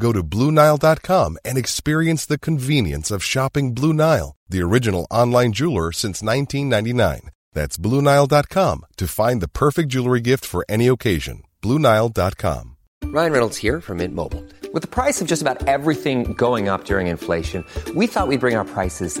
Go to BlueNile.com and experience the convenience of shopping Blue Nile, the original online jeweler since 1999. That's BlueNile.com to find the perfect jewelry gift for any occasion. BlueNile.com. Ryan Reynolds here from Mint Mobile. With the price of just about everything going up during inflation, we thought we'd bring our prices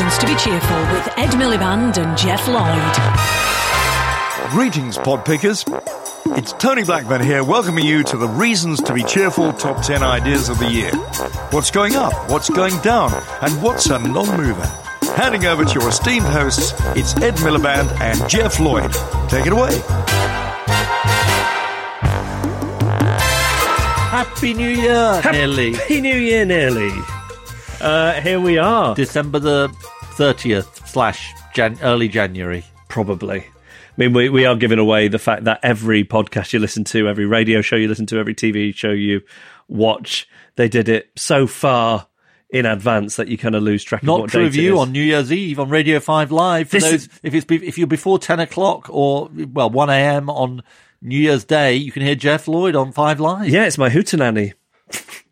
Reasons to be cheerful with Ed Miliband and Geoff Lloyd. Greetings, pod pickers. It's Tony Blackburn here, welcoming you to the Reasons to Be Cheerful top 10 ideas of the year. What's going up, what's going down, and what's a non mover? Handing over to your esteemed hosts, it's Ed Miliband and Geoff Lloyd. Take it away. Happy New Year, nearly. Happy New Year, nearly. Uh, here we are. December the 30th slash Jan- early January. Probably. I mean, we, we are giving away the fact that every podcast you listen to, every radio show you listen to, every TV show you watch, they did it so far in advance that you kind of lose track of Not what true of you on New Year's Eve on Radio 5 Live. For This those, is- if, it's be- if you're before 10 o'clock or, well, 1 a.m. on New Year's Day, you can hear Geoff Lloyd on 5 Live. Yeah, it's my hootenanny.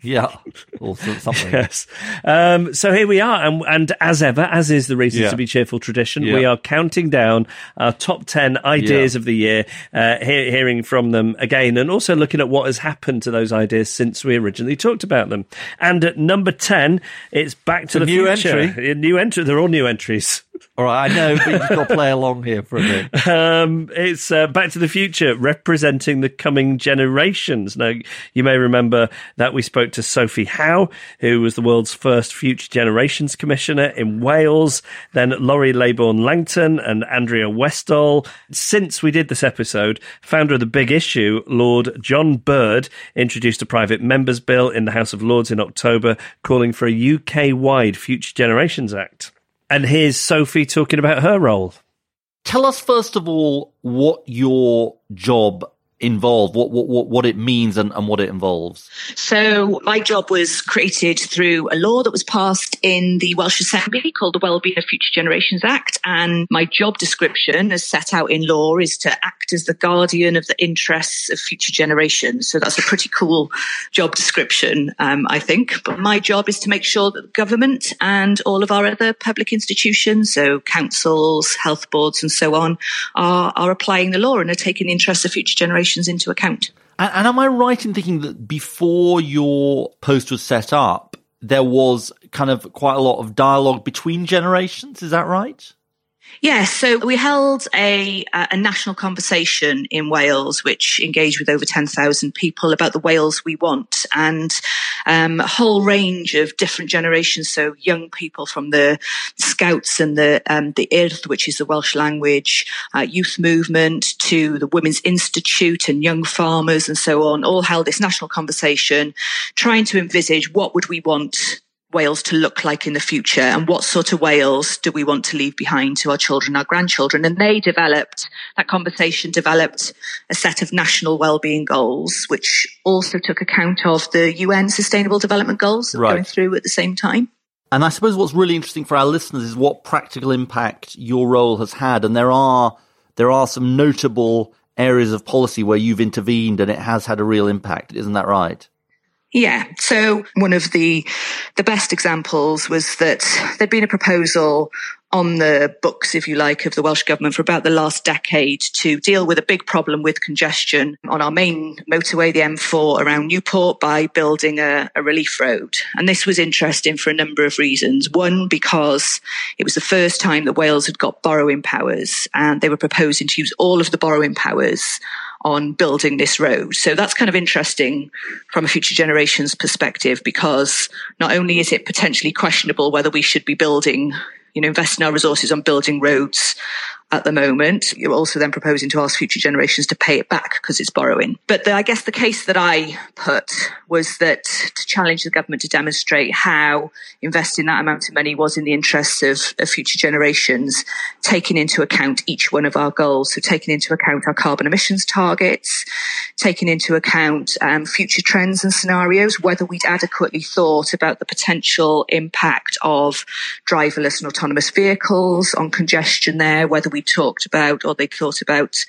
Yeah. Or so- something. Yes. Um, so here we are, and, and as ever, as is the reason Yeah. to Be Cheerful tradition, Yeah. we are counting down our top 10 ideas Yeah. of the year, uh, hear, hearing from them again, and also looking at what has happened to those ideas since we originally talked about them. And at number 10, it's Back to the new Future. entry. A new entry. They're all new entries. All right, I know, but you've got to play along here for a bit. Um, it's uh, Back to the Future representing the coming generations. Now, you may remember that we spoke to Sophie Howe, who was the world's first Future Generations Commissioner in Wales, then Laurie Laybourn Langton and Andrea Westall. Since we did this episode, founder of the Big Issue, Lord John Bird, introduced a private members bill in the House of Lords in October calling for a UK wide Future Generations Act. And here's Sophie talking about her role. Tell us first of all what your job involved, what what what, what it means and, and what it involves. So my job was created through a law that was passed in the Welsh Assembly called the Wellbeing of Future Generations Act. And my job description as set out in law is to act as the guardian of the interests of future generations. So that's a pretty cool job description, um, I think. But my job is to make sure that the government and all of our other public institutions, so councils, health boards and so on, are, are applying the law and are taking the interests of future generations into account. And, and am I right in thinking that before your post was set up, there was kind of quite a lot of dialogue between generations? Is that right? Yes, so we held a a national conversation in Wales, which engaged with over ten thousand people about the Wales we want, and um, a whole range of different generations. So young people from the Scouts and the um, the Urdd, which is the Welsh language, uh, youth movement, to the Women's Institute and young farmers and so on, all held this national conversation, trying to envisage what would we want Wales to look like in the future and what sort of Wales do we want to leave behind to our children, our grandchildren. And they developed, that conversation developed a set of national wellbeing goals, which also took account of the UN sustainable development goals that were Right. going through at the same time. And I suppose what's really interesting for our listeners is what practical impact your role has had. And there are there are some notable areas of policy where you've intervened and it has had a real impact. Isn't that right? Yeah. So one of the the best examples was that there'd been a proposal on the books, if you like, of the Welsh Government for about the last decade to deal with a big problem with congestion on our main motorway, the M4 around Newport, by building a, a, relief road. And this was interesting for a number of reasons. One, because it was the first time that Wales had got borrowing powers and they were proposing to use all of the borrowing powers on building this road. So that's kind of interesting from a future generations perspective because not only is it potentially questionable whether we should be building you know, investing our resources on building roads at the moment. You're also then proposing to ask future generations to pay it back because it's borrowing. But the, I guess the case that I put was that to challenge the government to demonstrate how investing that amount of money was in the interests of, of future generations, taking into account each one of our goals. So taking into account our carbon emissions targets, taking into account um, future trends and scenarios, whether we'd adequately thought about the potential impact of driverless and autonomous vehicles on congestion there, whether we we talked about or they thought about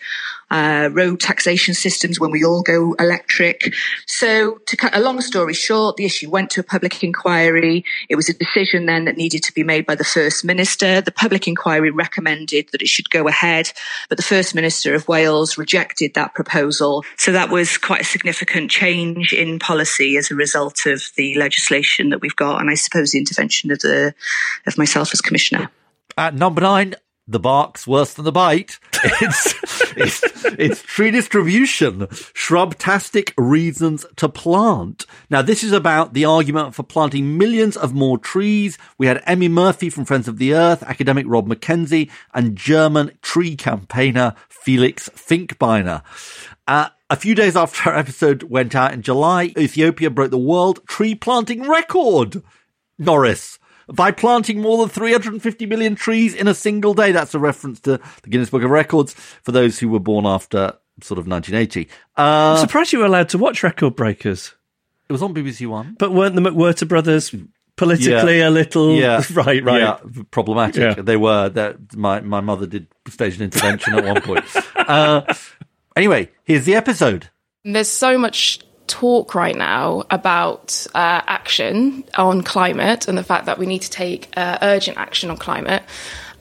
uh, road taxation systems when we all go electric. So to cut a long story short, the issue went to a public inquiry. It was a decision then that needed to be made by the First Minister. The public inquiry recommended that it should go ahead, but the First Minister of Wales rejected that proposal. So that was quite a significant change in policy as a result of the legislation that we've got, and I suppose the intervention of the of myself as commissioner. At number nine, the bark's worse than the bite. It's, it's, it's tree distribution, shrubtastic reasons to plant. Now, this is about the argument for planting millions of more trees. We had Emmy Murphy from Friends of the Earth, academic Rob Mackenzie, and German tree campaigner Felix Finkbeiner. Uh, a few days after our episode went out in July, Ethiopia broke the world tree planting record. Norris by planting more than 350 million trees in a single day. That's a reference to the Guinness Book of Records for those who were born after sort of 1980. Uh, I'm surprised you were allowed to watch Record Breakers. It was on BBC One. But weren't the McWhirter brothers politically yeah. a little yeah. right right yeah. problematic yeah. they were that my my mother did stage an intervention at one point uh, anyway here's the episode there's so much talk right now about uh, action on climate and the fact that we need to take uh, urgent action on climate.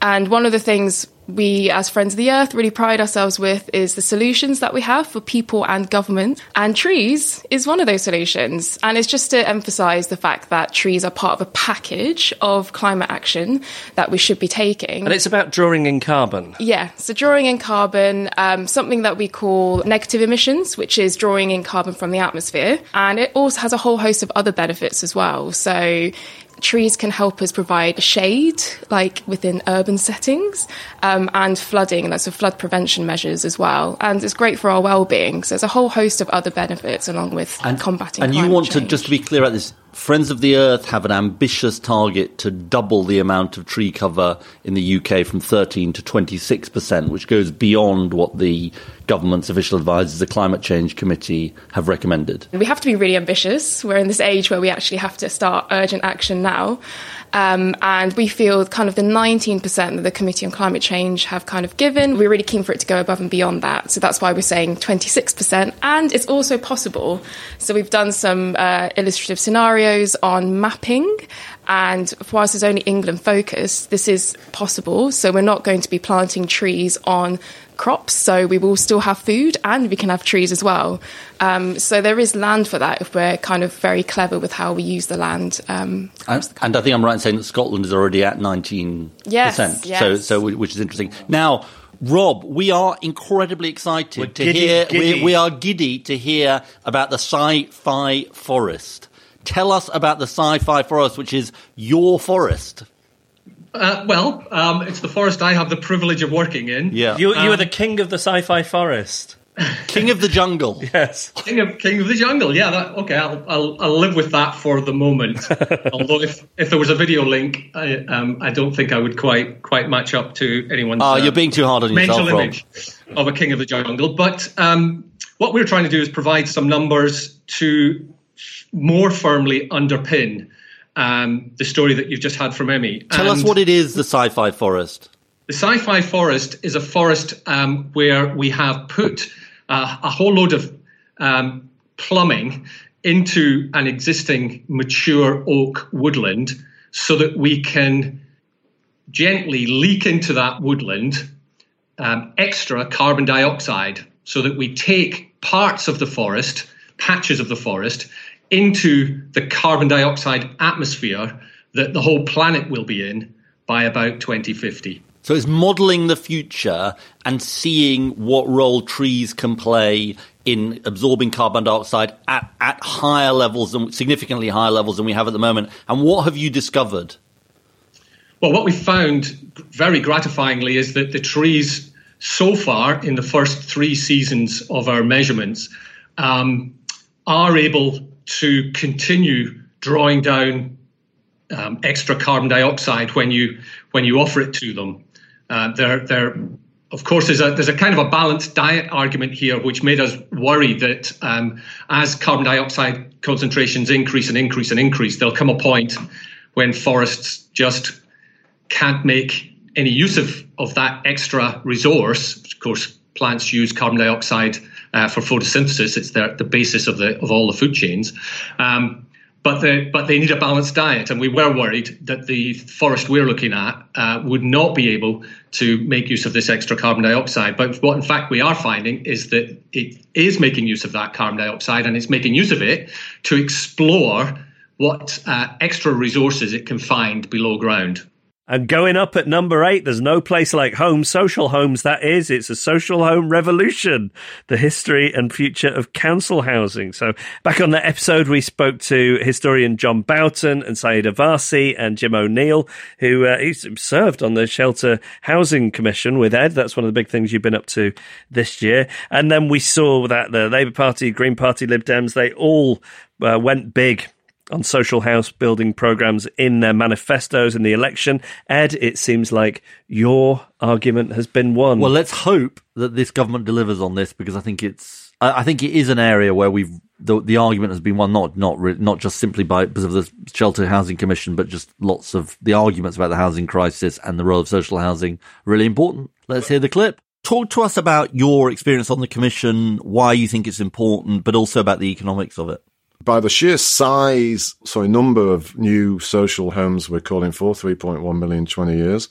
And one of the things we, as Friends of the Earth, really pride ourselves with is the solutions that we have for people and government. And trees is one of those solutions. And it's just to emphasize the fact that trees are part of a package of climate action that we should be taking. And it's about drawing in carbon. Yeah. So drawing in carbon, um, something that we call negative emissions, which is drawing in carbon from the atmosphere. And it also has a whole host of other benefits as well. So trees can help us provide shade, like within urban settings, um, and flooding, and that's a flood prevention measures as well. And it's great for our well-being. So there's a whole host of other benefits along with and, combating. And you want change. to just to be clear about this. Friends of the Earth have an ambitious target to double the amount of tree cover in the UK from 13 to 26%, which goes beyond what the government's official advisors, the Climate Change Committee, have recommended. We have to be really ambitious. We're in this age where we actually have to start urgent action now. Um, and we feel kind of the 19% that the Committee on Climate Change have kind of given, we're really keen for it to go above and beyond that. So that's why we're saying 26%. And it's also possible. So we've done some uh, illustrative scenarios on mapping. And whilst it's only England focused, this is possible. So we're not going to be planting trees on crops, so we will still have food and we can have trees as well. Um, so there is land for that if we're kind of very clever with how we use the land. Um, and, and, I think I'm right in saying that Scotland is already at 19%. Yes, yes. So, so which is interesting. Now, Rob, we are incredibly excited We're to giddy, hear. giddy. We, we are giddy to hear about the sci-fi forest. Tell us about the sci-fi forest, which is your forest. Uh, well, um, it's the forest I have the privilege of working in. Yeah, You, you Um, are the king of the sci-fi forest. king of the jungle. Yes. King of King of the Jungle. Yeah, that, okay. I'll, I'll I'll live with that for the moment. Although if, if there was a video link, I um, I don't think I would quite quite match up to anyone's. Oh, uh, you're being too hard on mental yourself, Rob. image of a King of the Jungle. But um, what we're trying to do is provide some numbers to more firmly underpin um, the story that you've just had from Emmy. Tell us what it is, the sci-fi forest. The sci-fi forest is a forest um, where we have put uh, a whole load of um, plumbing into an existing mature oak woodland so that we can gently leak into that woodland um, extra carbon dioxide so that we take parts of the forest, patches of the forest, into the carbon dioxide atmosphere that the whole planet will be in by about 2050. So it's modelling the future and seeing what role trees can play in absorbing carbon dioxide at, at higher levels and significantly higher levels than we have at the moment. And what have you discovered? Well, what we found very gratifyingly is that the trees, so far in the first three seasons of our measurements, um, are able to continue drawing down um, extra carbon dioxide when you when you offer it to them. Uh, they're, of course, there's a, there's a kind of a balanced diet argument here, which made us worry that um, as carbon dioxide concentrations increase and increase and increase, there'll come a point when forests just can't make any use of, of that extra resource. Of course, plants use carbon dioxide uh, for photosynthesis. It's the, the basis of the of all the food chains. Um, but they, but they need a balanced diet, and we were worried that the forest we're looking at uh, would not be able to make use of this extra carbon dioxide. But what in fact we are finding is that it is making use of that carbon dioxide, and it's making use of it to explore what uh, extra resources it can find below ground. And going up at number eight, there's no place like home, social homes, that is. It's a social home revolution, the history and future of council housing. So, back on that episode, we spoke to historian John Boughton and Sayeeda Warsi and Jim O'Neill, who uh, he's served on the Shelter Housing Commission with Ed. That's one of the big things you've been up to this year. And then we saw that the Labour Party, Green Party, Lib Dems, they all uh, went big on social house building programs in their manifestos in the election. Ed, it seems like your argument has been won. Well, let's hope that this government delivers on this because I think it's, I, I think it is an area where we've, the, the argument has been won not not re, not just simply by because of the Shelter Housing Commission, but just lots of the arguments about the housing crisis and the role of social housing really important. Let's hear the clip. Talk to us about your experience on the commission, why you think it's important, but also about the economics of it by the sheer size, sorry, number of new social homes we're calling for, 3.1 million in 20 years,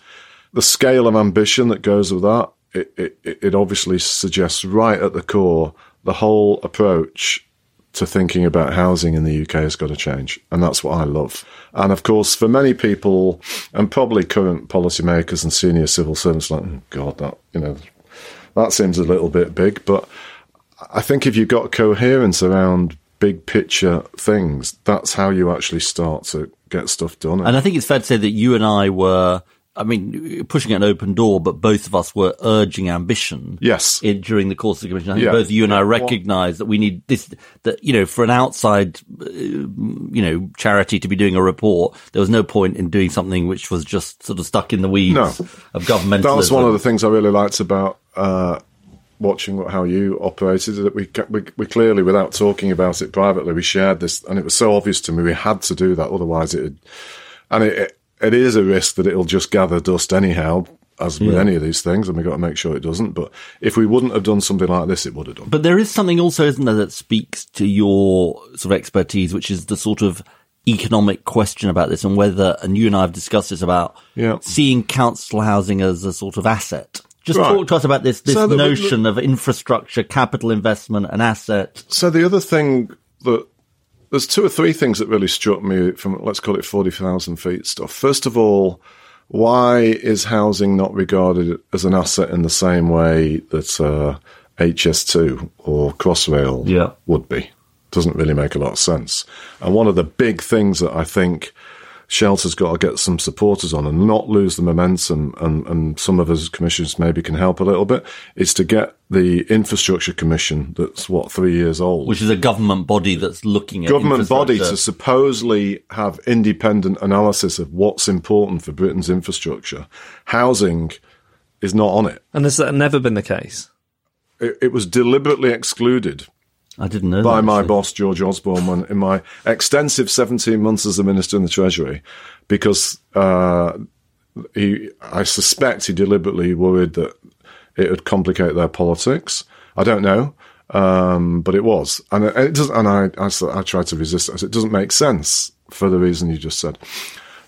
the scale of ambition that goes with that, it, it, it obviously suggests right at the core the whole approach to thinking about housing in the UK has got to change. And that's what I love. And of course, for many people, and probably current policymakers and senior civil servants, like, oh God, that, you know, that seems a little bit big. But I think if you've got coherence around big picture things, that's how you actually start to get stuff done. And I think it's fair to say that you and I were, I mean, pushing an open door, but both of us were urging ambition. Yes. In, during the course of the commission. I think Yeah. both you and I recognise that we need this, that, you know, for an outside, uh, you know, charity to be doing a report, there was no point in doing something which was just sort of stuck in the weeds No. of governmentalism. That was one of the things I really liked about uh, watching what, how you operated. That we, we we clearly, without talking about it privately, we shared this, and it was so obvious to me we had to do that. Otherwise, it and it it, it is a risk that it'll just gather dust anyhow. As with Yeah. any of these things, and we've got to make sure it doesn't. But if we wouldn't have done something like this, it would have done. But there is something also, isn't there, that speaks to your sort of expertise, which is the sort of economic question about this and whether, and you and I have discussed this about Yeah. seeing council housing as a sort of asset. Just Right. talk to us about this, this So notion of infrastructure, capital investment and asset. So the other thing that there's two or three things that really struck me from let's call it forty thousand feet stuff. First of all, why is housing not regarded as an asset in the same way that uh, HS2 or Crossrail Yeah. would be? Doesn't really make a lot of sense. And one of the big things that I think Shelter's got to get some supporters on and not lose the momentum, and, and some of us commissioners maybe can help a little bit, is to get the Infrastructure Commission, that's what, three years old. Which is a government body that's looking at government body to supposedly have independent analysis of what's important for Britain's infrastructure. Housing is not on it. And has that never been the case? It, it was deliberately excluded I didn't know by that, my boss George Osborne when in my extensive 17 months as the minister in the Treasury, because uh, he, I suspect he deliberately worried that it would complicate their politics. I don't know, um, but it was, and it, it doesn't. And I, I, I tried to resist it. It doesn't make sense for the reason you just said.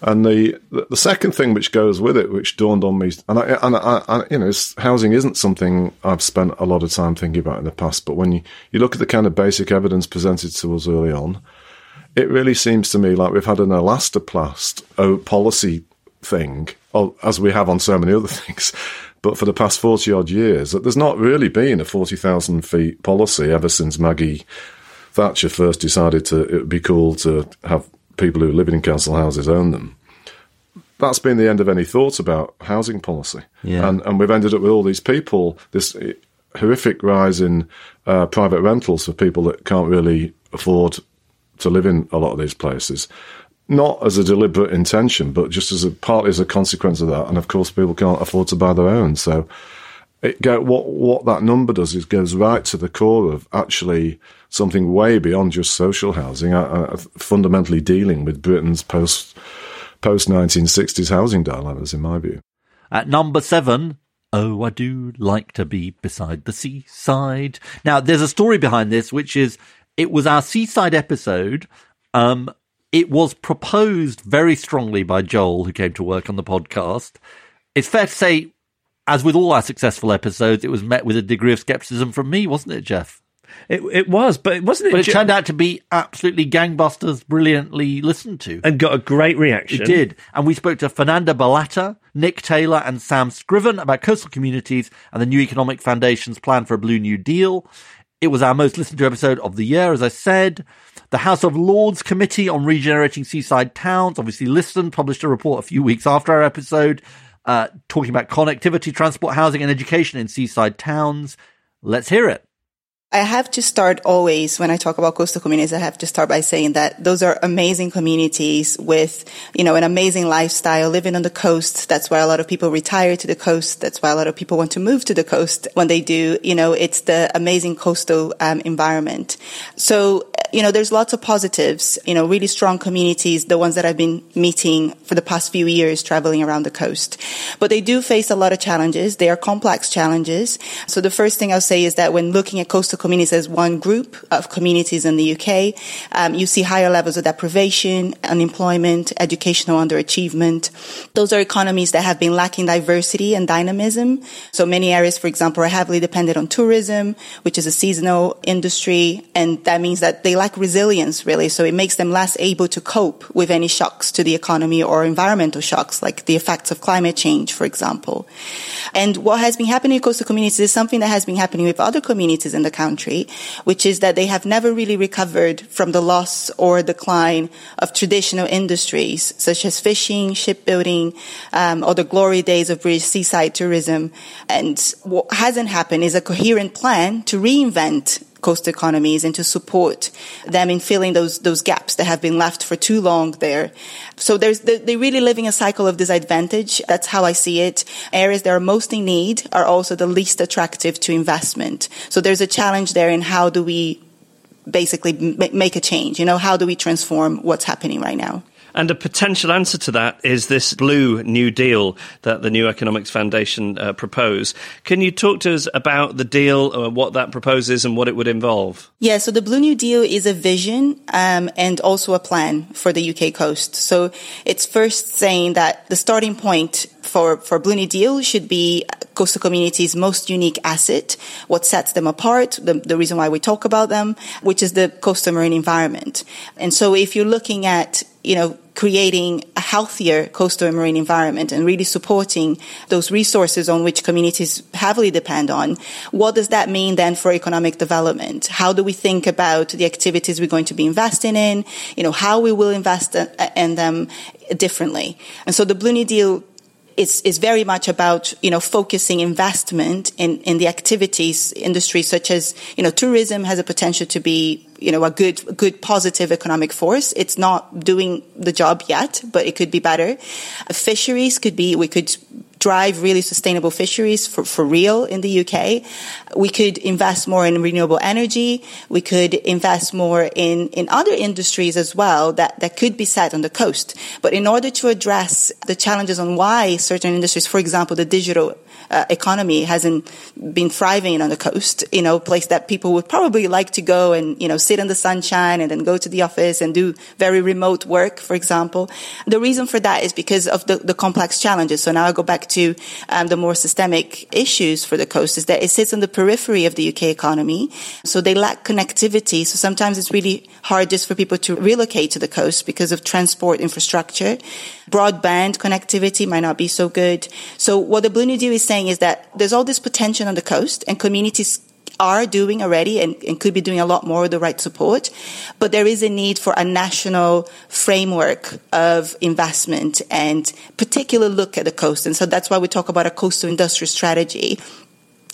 And the, the second thing which goes with it, which dawned on me, and I, and I, I you know, housing isn't something I've spent a lot of time thinking about in the past. But when you, you look at the kind of basic evidence presented to us early on, it really seems to me like we've had an elastoplast oh, policy thing, as we have on so many other things. But for the past 40 odd years, that there's not really been a 40,000 feet policy ever since Maggie Thatcher first decided to, it would be cool to have people who live in council houses own them. That's been the end of any thoughts about housing policy. Yeah. And, and we've ended up with all these people, this horrific rise in uh, private rentals for people that can't really afford to live in a lot of these places. Not as a deliberate intention, but just as a partly as a consequence of that. And of course, people can't afford to buy their own. So, it go, what what that number does is goes right to the core of actually something way beyond just social housing, uh, uh, fundamentally dealing with Britain's post post 1960s housing dilemmas, in my view. At number seven, Oh, I do like to be beside the seaside. Now, there's a story behind this, which is it was our seaside episode. Um, it was proposed very strongly by Joel, who came to work on the podcast. It's fair to say, as with all our successful episodes, it was met with a degree of skepticism from me, wasn't it, Geoff? It, it was, but it wasn't it. But it ju- turned out to be absolutely gangbusters, brilliantly listened to. and got a great reaction. It did. And we spoke to Fernanda Balata, Nick Taylor, and Sam Scriven about coastal communities and the New Economic Foundation's plan for a Blue New Deal. It was our most listened to episode of the year, as I said. The House of Lords Committee on Regenerating Seaside Towns obviously listened, published a report a few weeks after our episode, uh, talking about connectivity, transport, housing, and education in seaside towns. Let's hear it. I have to start always when I talk about coastal communities, I have to start by saying that those are amazing communities with, you know, an amazing lifestyle living on the coast. That's why a lot of people retire to the coast. That's why a lot of people want to move to the coast when they do, you know, it's the amazing coastal um, environment. So, you know, there's lots of positives, you know, really strong communities, the ones that I've been meeting for the past few years traveling around the coast. But they do face a lot of challenges. They are complex challenges. So the first thing I'll say is that when looking at coastal communities as one group of communities in the UK, um, you see higher levels of deprivation, unemployment, educational underachievement. Those are economies that have been lacking diversity and dynamism. So many areas, for example, are heavily dependent on tourism, which is a seasonal industry, and that means that they lack resilience, really. So it makes them less able to cope with any shocks to the economy or environmental shocks, like the effects of climate change, for example. And what has been happening in coastal communities is something that has been happening with other communities in the country, which is that they have never really recovered from the loss or decline of traditional industries such as fishing, shipbuilding, um, or the glory days of British seaside tourism. And what hasn't happened is a coherent plan to reinvent coast economies and to support them in filling those those gaps that have been left for too long there. So there's they're really living a cycle of disadvantage. That's how I see it. Areas that are most in need are also the least attractive to investment. So there's a challenge there in how do we basically make a change? You know, how do we transform what's happening right now? And a potential answer to that is this blue new deal that the New Economics Foundation uh, propose. Can you talk to us about the deal, uh, what that proposes, and what it would involve? Yeah, so the Blue New Deal is a vision um, and also a plan for the UK coast. So it's first saying that the starting point for, for Blue New Deal should be coastal communities' most unique asset, what sets them apart, the, the reason why we talk about them, which is the coastal marine environment. And so if you're looking at you know, creating a healthier coastal and marine environment and really supporting those resources on which communities heavily depend on. What does that mean then for economic development? How do we think about the activities we're going to be investing in? You know, how we will invest in them differently. And so the Blue Deal is, is very much about, you know, focusing investment in, in the activities industry such as, you know, tourism has a potential to be, you know, a good, good positive economic force. It's not doing the job yet, but it could be better. Fisheries could be, we could drive really sustainable fisheries for, for real in the UK. We could invest more in renewable energy. We could invest more in, in other industries as well that, that could be set on the coast. But in order to address the challenges on why certain industries, for example, the digital uh, economy hasn't been thriving on the coast, you know, a place that people would probably like to go and, you know, sit in the sunshine and then go to the office and do very remote work, for example. The reason for that is because of the, the complex challenges. So now I go back to um, the more systemic issues for the coast is that it sits on the periphery of the UK economy. So they lack connectivity. So sometimes it's really hard just for people to relocate to the coast because of transport infrastructure. Broadband connectivity might not be so good. So what the Blue New Deal is saying is that there's all this potential on the coast and communities are doing already and, and, could be doing a lot more with the right support. But there is a need for a national framework of investment and particular look at the coast. And so that's why we talk about a coastal industrial strategy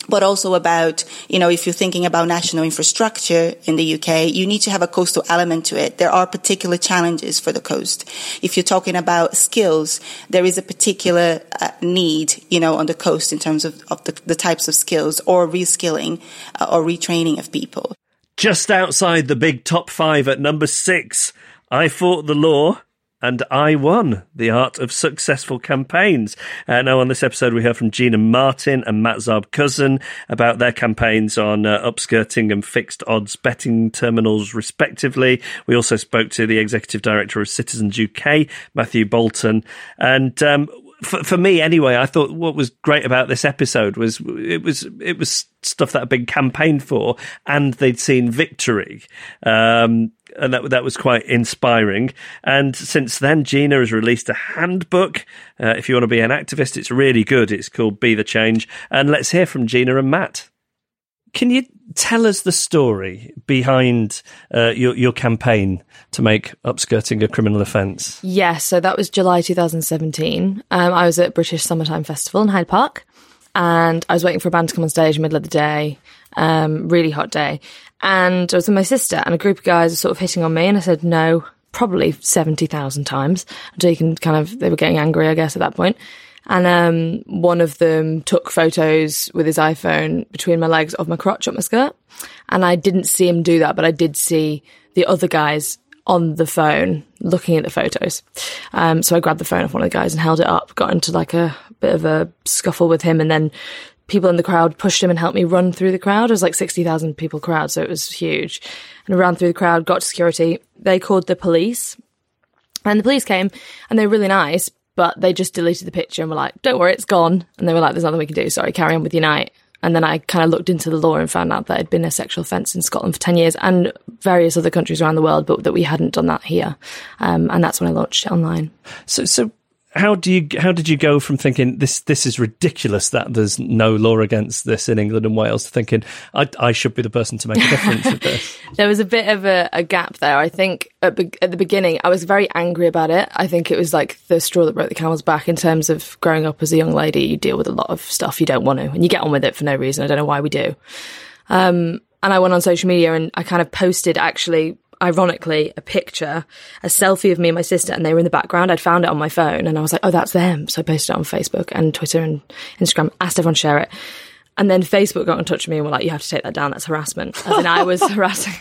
but also about, you know, if you're thinking about national infrastructure in the UK, you need to have a coastal element to it. There are particular challenges for the coast. If you're talking about skills, there is a particular uh, need, you know, on the coast in terms of, of the, the types of skills or reskilling uh, or retraining of people. Just outside the big top five at number six, I fought the law and I won the art of successful campaigns. Uh, now, on this episode, we heard from Gina Martin and Matt Zarb Cousin about their campaigns on uh, upskirting and fixed odds betting terminals, respectively. We also spoke to the executive director of Citizens UK, Matthew Bolton, and um, for, for me anyway, I thought what was great about this episode was it was it was stuff that had been campaigned for, and they'd seen victory. Um, and that that was quite inspiring. And since then, Gina has released a handbook. Uh, if you want to be an activist, it's really good. It's called Be the Change. And let's hear from Gina and Matt. Can you tell us the story behind uh, your your campaign to make upskirting a criminal offence? Yes, so that was July 2017. Um, I was at British Summertime Festival in Hyde Park, and I was waiting for a band to come on stage in the middle of the day. Um, really hot day, and I was with my sister, and a group of guys were sort of hitting on me, and I said no, probably seventy thousand times until you can kind of they were getting angry, I guess, at that point. And um, one of them took photos with his iPhone between my legs of my crotch up my skirt. And I didn't see him do that, but I did see the other guys on the phone looking at the photos. Um, so I grabbed the phone off one of the guys and held it up, got into like a bit of a scuffle with him, and then people in the crowd pushed him and helped me run through the crowd. It was like 60,000 people crowd, so it was huge. And I ran through the crowd, got to security. They called the police. And the police came and they were really nice, but they just deleted the picture and were like, don't worry, it's gone. And they were like, there's nothing we can do. Sorry, carry on with your night. And then I kind of looked into the law and found out that it had been a sexual offence in Scotland for 10 years and various other countries around the world, but that we hadn't done that here. Um, and that's when I launched it online. So, so how do you how did you go from thinking this this is ridiculous that there's no law against this in England and Wales to thinking I, I should be the person to make a difference with this? there was a bit of a, a gap there. I think at, be- at the beginning I was very angry about it. I think it was like the straw that broke the camel's back in terms of growing up as a young lady. You deal with a lot of stuff you don't want to, and you get on with it for no reason. I don't know why we do. Um, and I went on social media and I kind of posted actually ironically, a picture, a selfie of me and my sister, and they were in the background. I'd found it on my phone, and I was like, "Oh, that's them." So I posted it on Facebook and Twitter and Instagram. Asked everyone to share it, and then Facebook got in touch with me and were like, "You have to take that down. That's harassment." And I was harassing.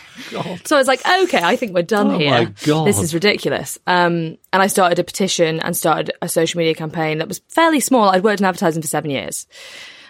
so I was like, "Okay, I think we're done Oh, here. my God. This is ridiculous." Um, and I started a petition and started a social media campaign that was fairly small. I'd worked in advertising for seven years.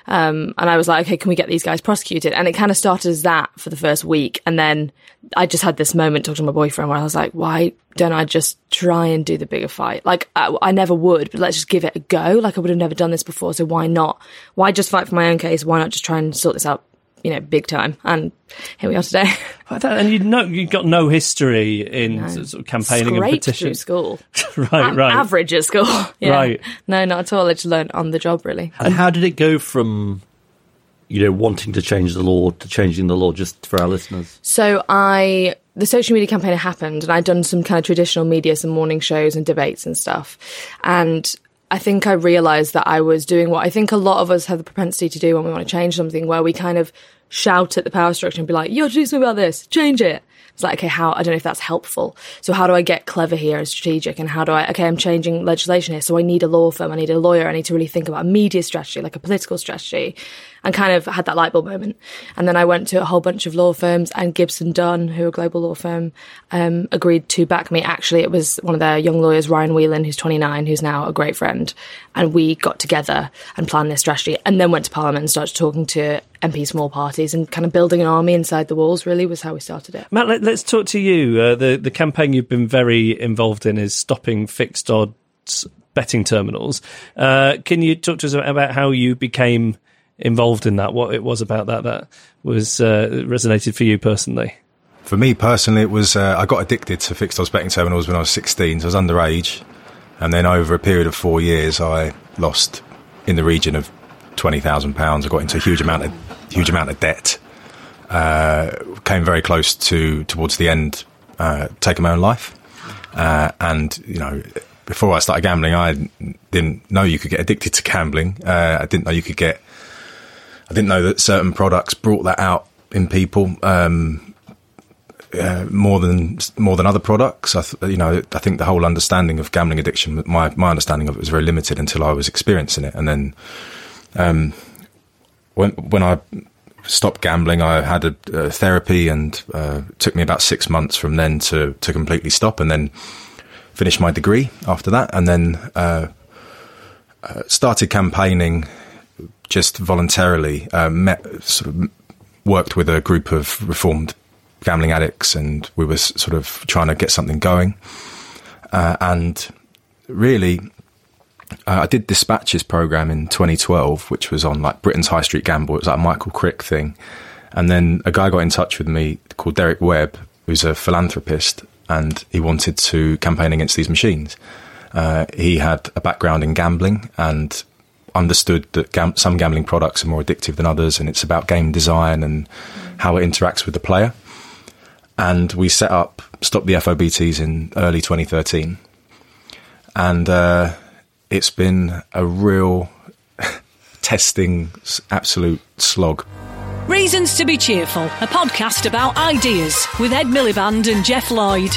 Um, and I was like, okay, can we get these guys prosecuted? And it kind of started as that for the first week. And then I just had this moment talking to my boyfriend where I was like, why don't I just try and do the bigger fight? Like, I, I never would, but let's just give it a go. Like, I would have never done this before. So why not? Why just fight for my own case? Why not just try and sort this out, you know, big time? And here we are today. And you know you've got no history in sort of campaigning and Scraped petition. through school. right, A- right. Average at school. Yeah. Right. No, not at all. I just learned on the job, really. And how did it go from, you know, wanting to change the law to changing the law, just for our listeners? So I, the social media campaign had happened and I'd done some kind of traditional media, some morning shows and debates and stuff. And I think I realized that I was doing what I think a lot of us have the propensity to do when we want to change something, where we kind of shout at the power structure and be like, you have to do something about this, change it. It's like, okay, how, I don't know if that's helpful. So how do I get clever here and strategic? And how do I, okay, I'm changing legislation here. So I need a law firm. I need a lawyer. I need to really think about a media strategy, like a political strategy and kind of had that light bulb moment. And then I went to a whole bunch of law firms and Gibson Dunn, who are a global law firm, um, agreed to back me. Actually, it was one of their young lawyers, Ryan Whelan, who's 29, who's now a great friend. And we got together and planned this strategy and then went to Parliament and started talking to MP small parties and kind of building an army inside the walls really was how we started it. Matt, let, us talk to you. Uh, the, the campaign you've been very involved in is stopping fixed odds betting terminals. Uh, can you talk to us about how you became involved in that, what it was about that that was uh, resonated for you personally. For me personally, it was uh, I got addicted to fixed odds betting terminals when I was 16. So I was underage, and then over a period of four years, I lost in the region of twenty thousand pounds. I got into a huge amount of huge amount of debt. Uh, came very close to towards the end, uh, taking my own life, uh, and you know before I started gambling, I didn't know you could get addicted to gambling. Uh, I didn't know you could get I didn't know that certain products brought that out in people um, uh, more than more than other products. I th- you know, I think the whole understanding of gambling addiction, my my understanding of it was very limited until I was experiencing it, and then um, when when I stopped gambling, I had a, a therapy, and uh, took me about six months from then to to completely stop, and then finished my degree after that, and then. Uh, uh started campaigning just voluntarily uh, met, sort of worked with a group of reformed gambling addicts, and we were sort of trying to get something going. Uh, and really, uh, I did Dispatches program in 2012, which was on like Britain's High Street Gamble. It was like a Michael Crick thing. And then a guy got in touch with me called Derek Webb, who's a philanthropist, and he wanted to campaign against these machines. Uh, he had a background in gambling and understood that gam- some gambling products are more addictive than others, and it's about game design and how it interacts with the player. And we set up Stop the FOBTs in early 2013. And uh, it's been a real testing, absolute slog. Reasons to be Cheerful, a podcast about ideas with Ed Miliband and Geoff Lloyd.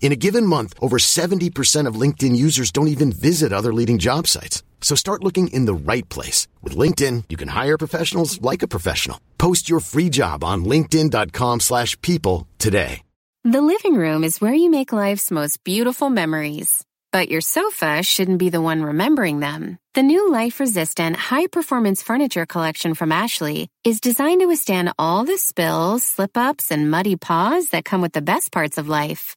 In a given month, over 70% of LinkedIn users don't even visit other leading job sites. So start looking in the right place. With LinkedIn, you can hire professionals like a professional. Post your free job on linkedin.com slash people today. The living room is where you make life's most beautiful memories. But your sofa shouldn't be the one remembering them. The new life-resistant, high-performance furniture collection from Ashley is designed to withstand all the spills, slip-ups, and muddy paws that come with the best parts of life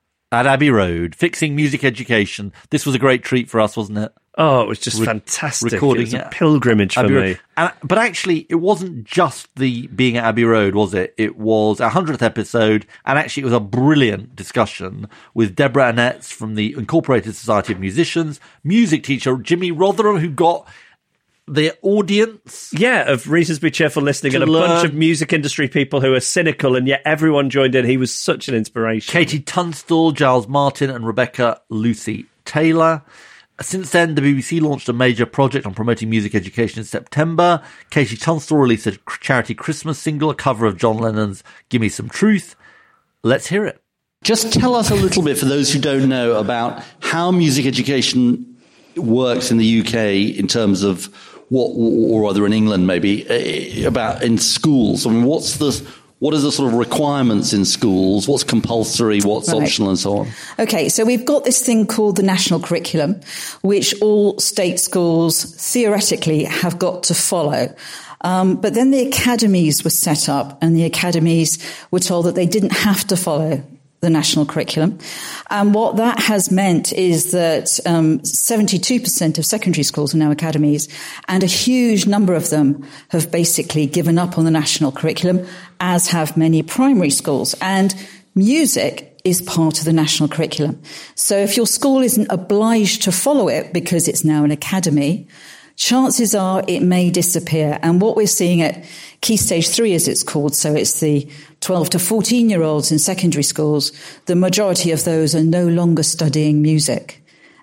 at Abbey Road, fixing music education. This was a great treat for us, wasn't it? Oh, it was just Re- fantastic. Recording it was a pilgrimage for me. And, but actually, it wasn't just the being at Abbey Road, was it? It was our hundredth episode, and actually, it was a brilliant discussion with Deborah Annetts from the Incorporated Society of Musicians, music teacher Jimmy Rotherham, who got the audience. Yeah, of reasons to be cheerful listening, and a learn. bunch of music industry people who are cynical, and yet everyone joined in. He was such an inspiration. KT Tunstall, Giles Martin, and Rebecca Lucy Taylor. Since then, the BBC launched a major project on promoting music education in September. KT Tunstall released a charity Christmas single, a cover of John Lennon's Gimme Some Truth. Let's hear it. Just tell us a little bit, for those who don't know, about how music education works in the UK in terms of what, or rather in England maybe, eh, about in schools. I mean, what's the what are the sort of requirements in schools? What's compulsory? What's right. optional, and so on? Okay, so we've got this thing called the national curriculum, which all state schools theoretically have got to follow. Um, but then the academies were set up, and the academies were told that they didn't have to follow the national curriculum. And what that has meant is that um, 72% of secondary schools are now academies, and a huge number of them have basically given up on the national curriculum, as have many primary schools. And music is part of the national curriculum. So if your school isn't obliged to follow it because it's now an academy, chances are it may disappear. And what we're seeing at Key Stage 3, as it's called, so it's the 12 to 14 year olds in secondary schools, the majority of those are no longer studying music.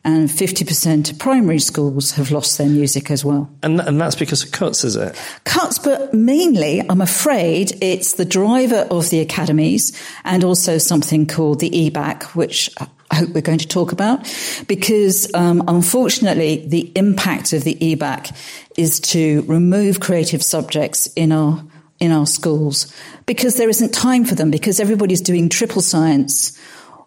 And 50% of primary schools have lost their music as well. And, and that's because of cuts, is it? Cuts, but mainly, I'm afraid, it's the driver of the academies and also something called the EBacc, which I hope we're going to talk about, because um, unfortunately, the impact of the EBacc is to remove creative subjects in our in our schools because there isn't time for them because everybody's doing triple science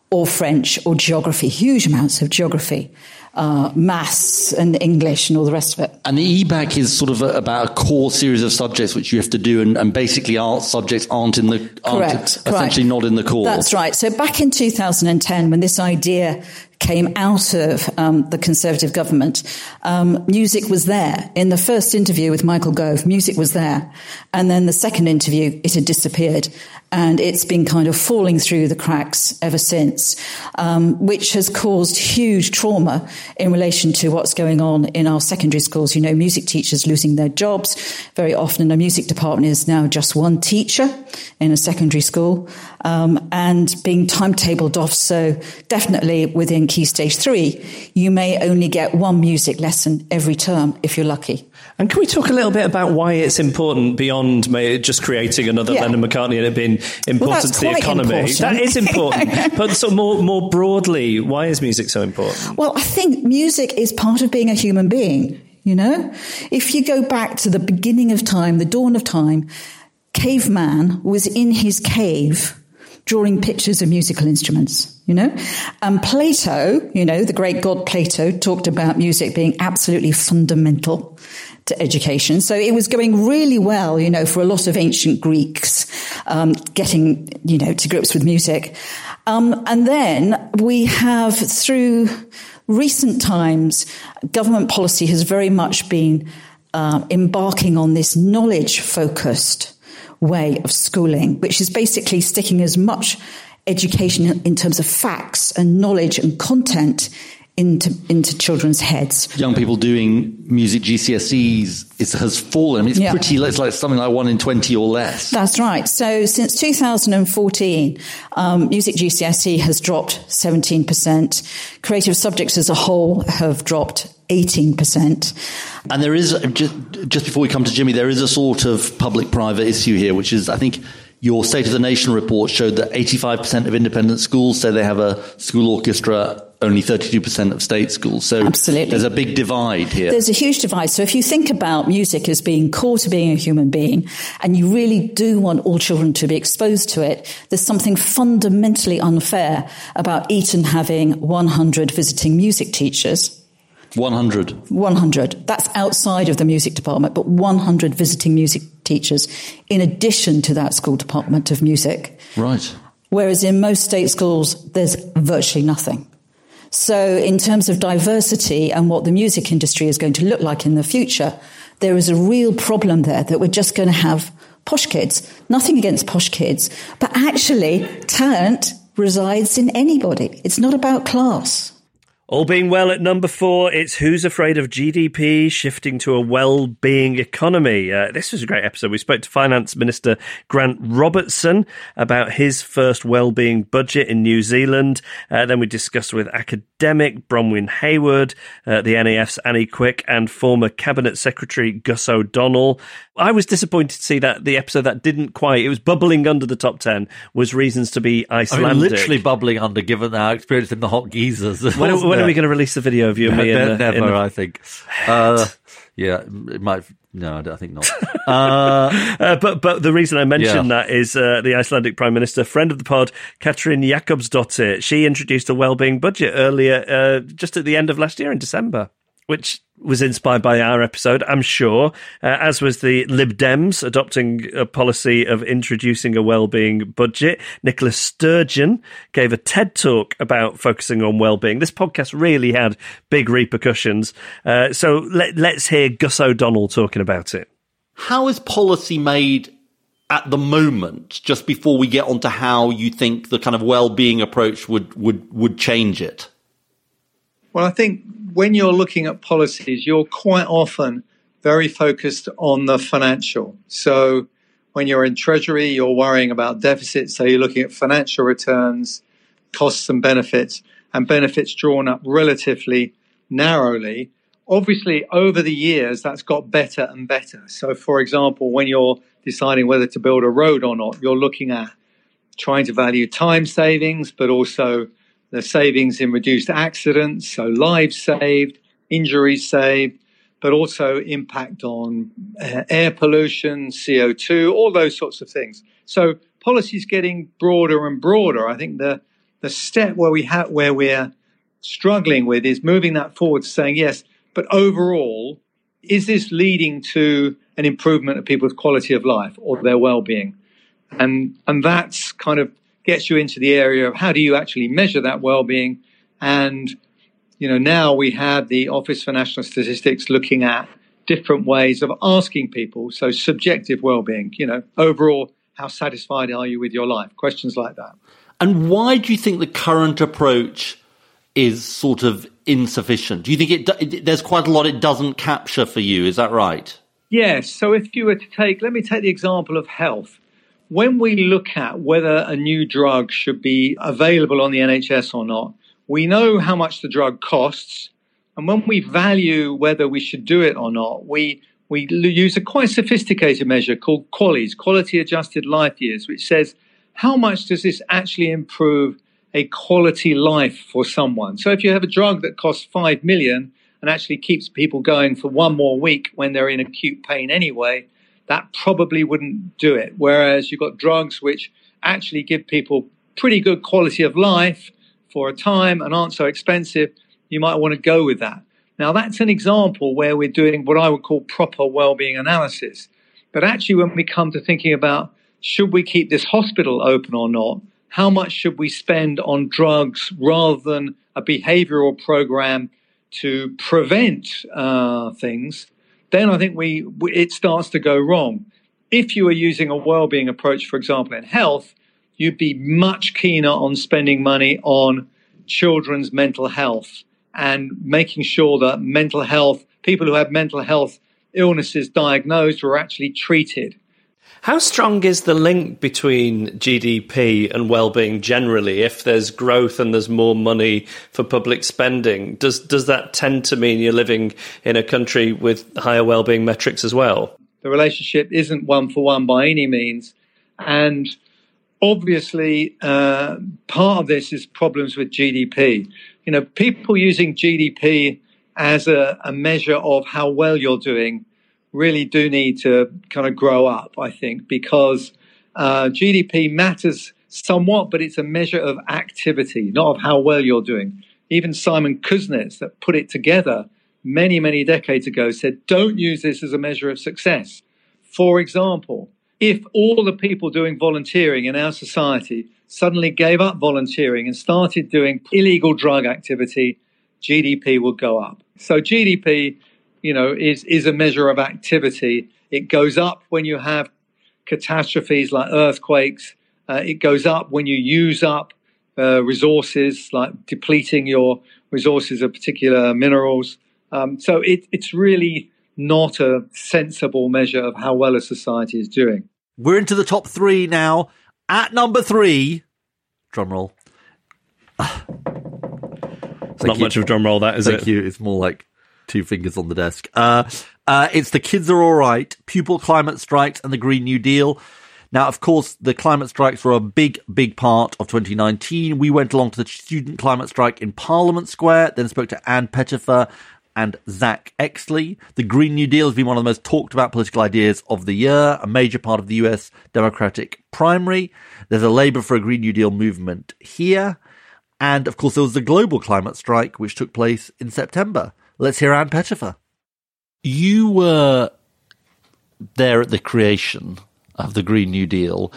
or French or geography, huge amounts of geography. Uh, maths and English and all the rest of it. And the EBacc is sort of a, about a core series of subjects which you have to do, and, and basically art subjects aren't in the aren't correct, essentially not in the core. That's right. So back in 2010, when this idea came out of um, the Conservative government, um, music was there. In the first interview with Michael Gove, music was there. And then the second interview, it had disappeared. And it's been kind of falling through the cracks ever since, um, which has caused huge trauma in relation to what's going on in our secondary schools. You know, music teachers losing their jobs. Very often, a music department is now just one teacher in a secondary school um, and being timetabled off. So definitely within Key Stage 3, you may only get one music lesson every term if you're lucky. And can we talk a little bit about why it's important beyond just creating another yeah. Lennon McCartney and it being important well, to the economy? Important. That is important. but so more, more broadly, why is music so important? Well, I think music is part of being a human being. You know, if you go back to the beginning of time, the dawn of time, caveman was in his cave drawing pictures of musical instruments, you know? And Plato, you know, the great god Plato talked about music being absolutely fundamental to education. So it was going really well, you know, for a lot of ancient Greeks, um, getting, you know, to grips with music. Um, and then we have through recent times, government policy has very much been uh, embarking on this knowledge focused way of schooling, which is basically sticking as much education in terms of facts and knowledge and content into into children's heads. Young people doing music GCSEs is, has fallen. It's yeah. pretty. It's like something like one in twenty or less. That's right. So since 2014, um, music GCSE has dropped 17 percent. Creative subjects as a whole have dropped 18 percent. And there is just, just before we come to Jimmy, there is a sort of public-private issue here, which is I think your State of the Nation report showed that 85% of independent schools say they have a school orchestra, only 32% of state schools. So Absolutely. there's a big divide here. There's a huge divide. So if you think about music as being core to being a human being, and you really do want all children to be exposed to it, there's something fundamentally unfair about Eton having 100 visiting music teachers 100. 100. That's outside of the music department, but 100 visiting music teachers in addition to that school department of music. Right. Whereas in most state schools, there's virtually nothing. So, in terms of diversity and what the music industry is going to look like in the future, there is a real problem there that we're just going to have posh kids. Nothing against posh kids, but actually, talent resides in anybody. It's not about class. All being well at number four, it's Who's Afraid of GDP shifting to a well being economy. Uh, this was a great episode. We spoke to Finance Minister Grant Robertson about his first well being budget in New Zealand. Uh, then we discussed with academic Bronwyn Hayward, uh, the NEF's Annie Quick, and former Cabinet Secretary Gus O'Donnell. I was disappointed to see that the episode that didn't quite, it was bubbling under the top 10, was Reasons to be Icelandic. I mean, literally bubbling under given our experience in the hot geysers. When, when are we going to release the video of you and me? Ne- in the, never, in the... I think. Uh, yeah, it might. No, I think not. Uh, uh, but but the reason I mentioned Yeah. that is uh, the Icelandic Prime Minister, friend of the pod, Katrin Jakobsdottir. She introduced a well-being budget earlier, uh, just at the end of last year in December, which was inspired by our episode, I'm sure. Uh, as was the Lib Dems adopting a policy of introducing a well-being budget. Nicola Sturgeon gave a TED talk about focusing on well-being. This podcast really had big repercussions. Uh, so let, let's hear Gus O'Donnell talking about it. How is policy made at the moment, just before we get onto how you think the kind of well-being approach would, would, would change it? Well, I think when you're looking at policies, you're quite often very focused on the financial. So when you're in Treasury, you're worrying about deficits. So you're looking at financial returns, costs and benefits, and benefits drawn up relatively narrowly. Obviously, over the years, that's got better and better. So, for example, when you're deciding whether to build a road or not, you're looking at trying to value time savings, but also the savings in reduced accidents, so lives saved, injuries saved, but also impact on uh, air pollution, CO2, all those sorts of things. So policy is getting broader and broader. I think the the step where we have where we're struggling with is moving that forward, saying yes, but overall, is this leading to an improvement of people's quality of life or their well-being? And and that's kind of gets you into the area of how do you actually measure that well-being and you know now we have the office for national statistics looking at different ways of asking people so subjective well-being you know overall how satisfied are you with your life questions like that And why do you think the current approach is sort of insufficient? Do you think it, it there's quite a lot it doesn't capture for you? Is that right? Yes. So if you were to take, let me take the example of health. When we look at whether a new drug should be available on the NHS or not, we know how much the drug costs. And when we value whether we should do it or not, we, we use a quite sophisticated measure called QALYs, quality adjusted life years, which says how much does this actually improve a quality life for someone? So if you have a drug that costs 5 million and actually keeps people going for one more week when they're in acute pain anyway, that probably wouldn't do it. Whereas you've got drugs which actually give people pretty good quality of life for a time and aren't so expensive, you might want to go with that. Now, that's an example where we're doing what I would call proper well-being analysis. But actually, when we come to thinking about should we keep this hospital open or not, how much should we spend on drugs rather than a behavioral program to prevent uh, things, then I think we, we it starts to go wrong. If you are using a well-being approach, for example, in health, you'd be much keener on spending money on children's mental health and making sure that mental health, people who have mental health illnesses diagnosed were actually treated. How strong is the link between GDP and well-being generally? If there's growth and there's more money for public spending, does does that tend to mean you're living in a country with higher well-being metrics as well? The relationship isn't one for one by any means, and obviously uh, part of this is problems with GDP. You know, people using GDP as a, a measure of how well you're doing really do need to kind of grow up, I think, because uh, GDP matters somewhat, but it's a measure of activity, not of how well you're doing. Even Simon Kuznets, that put it together many, many decades ago, said, don't use this as a measure of success. For example, if all the people doing volunteering in our society suddenly gave up volunteering and started doing illegal drug activity, GDP would go up. So GDP, you know, is, is a measure of activity. It goes up when you have catastrophes like earthquakes. Uh, it goes up when you use up uh, resources, like depleting your resources of particular minerals. Um, so it, it's really not a sensible measure of how well a society is doing. We're into the top three now. At number three, drum roll. Not much of a drum roll, that is Thank it? you. It's more like two fingers on the desk. Uh, uh, it's the kids are all right. Pupil climate strikes and the Green New Deal. Now, of course, the climate strikes were a big, big part of 2019. We went along to the student climate strike in Parliament Square, then spoke to Ann Pettifor and Zack Exley. The Green New Deal has been one of the most talked about political ideas of the year, a major part of the US Democratic primary. There's a Labour for a Green New Deal movement here. And of course, there was the global climate strike, which took place in September. Let's hear Ann Pettifor. You were there at the creation of the Green New Deal.